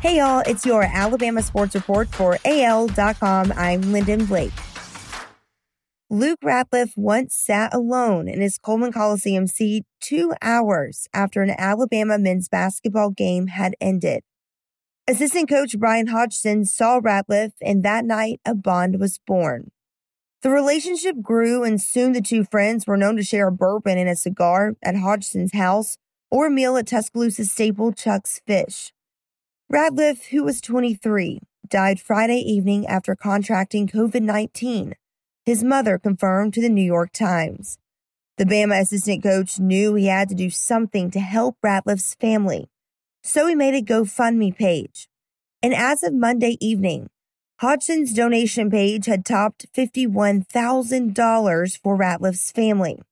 Hey y'all, it's your Alabama Sports Report for AL.com. I'm Lyndon Blake. Luke Ratliff once sat alone in his Coleman Coliseum seat two hours after an Alabama men's basketball game had ended. Assistant coach Bryan Hodgson saw Ratliff, and that night a bond was born. The relationship grew, and soon the two friends were known to share a bourbon and a cigar at Hodgson's house or a meal at Tuscaloosa staple Chuck's Fish. Ratliff, who was 23, died Friday evening after contracting COVID 19, his mother confirmed to the New York Times. The Bama assistant coach knew he had to do something to help Ratliff's family, so he made a GoFundMe page. And as of Monday evening, Hodgson's donation page had topped $51,000 for Ratliff's family.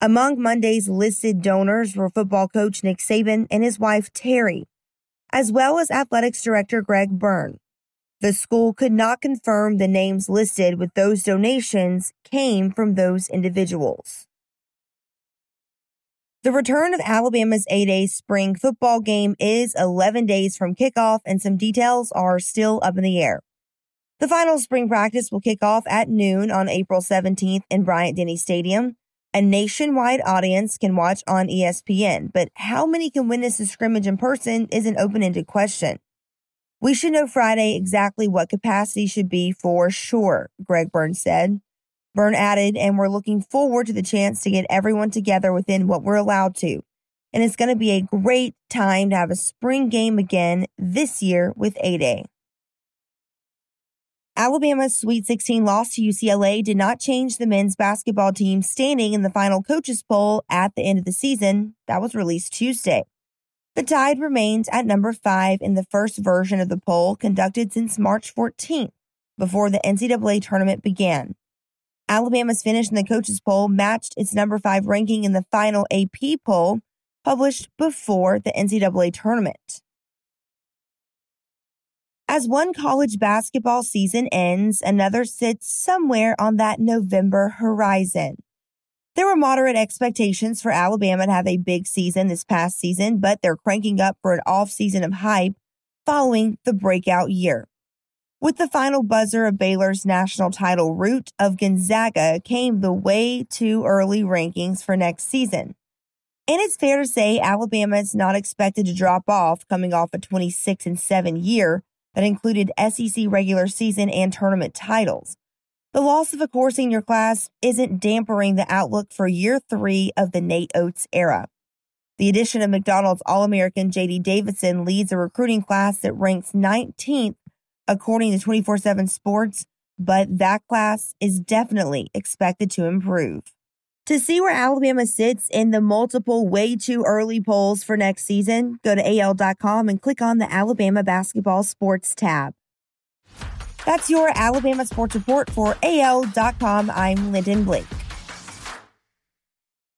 Among Monday's listed donors were football coach Nick Saban and his wife Terry, as well as athletics director Greg Byrne. The school could not confirm the names listed with those donations came from those individuals. The return of Alabama's A-Day spring football game is 11 days from kickoff and some details are still up in the air. The final spring practice will kick off at noon on April 17th in Bryant Denny Stadium a nationwide audience can watch on ESPN, but how many can witness the scrimmage in person is an open ended question. We should know Friday exactly what capacity should be for sure, Greg Byrne said. Byrne added, and we're looking forward to the chance to get everyone together within what we're allowed to. And it's going to be a great time to have a spring game again this year with A Day. Alabama's Sweet 16 loss to UCLA did not change the men's basketball team's standing in the final coaches poll at the end of the season. That was released Tuesday. The Tide remains at number five in the first version of the poll conducted since March 14th, before the NCAA tournament began. Alabama's finish in the coaches poll matched its number five ranking in the final AP poll published before the NCAA tournament. As one college basketball season ends, another sits somewhere on that November horizon. There were moderate expectations for Alabama to have a big season this past season, but they're cranking up for an off season of hype following the breakout year. With the final buzzer of Baylor's national title route of Gonzaga came the way too early rankings for next season. And it's fair to say Alabama is not expected to drop off coming off a 26 and 7 year that included SEC regular season and tournament titles. The loss of a core senior class isn't dampering the outlook for year three of the Nate Oats era. The addition of McDonald's All American JD Davidson leads a recruiting class that ranks 19th according to 24 7 Sports, but that class is definitely expected to improve. To see where Alabama sits in the multiple way too early polls for next season, go to AL.com and click on the Alabama Basketball Sports tab. That's your Alabama Sports Report for AL.com. I'm Lyndon Blake.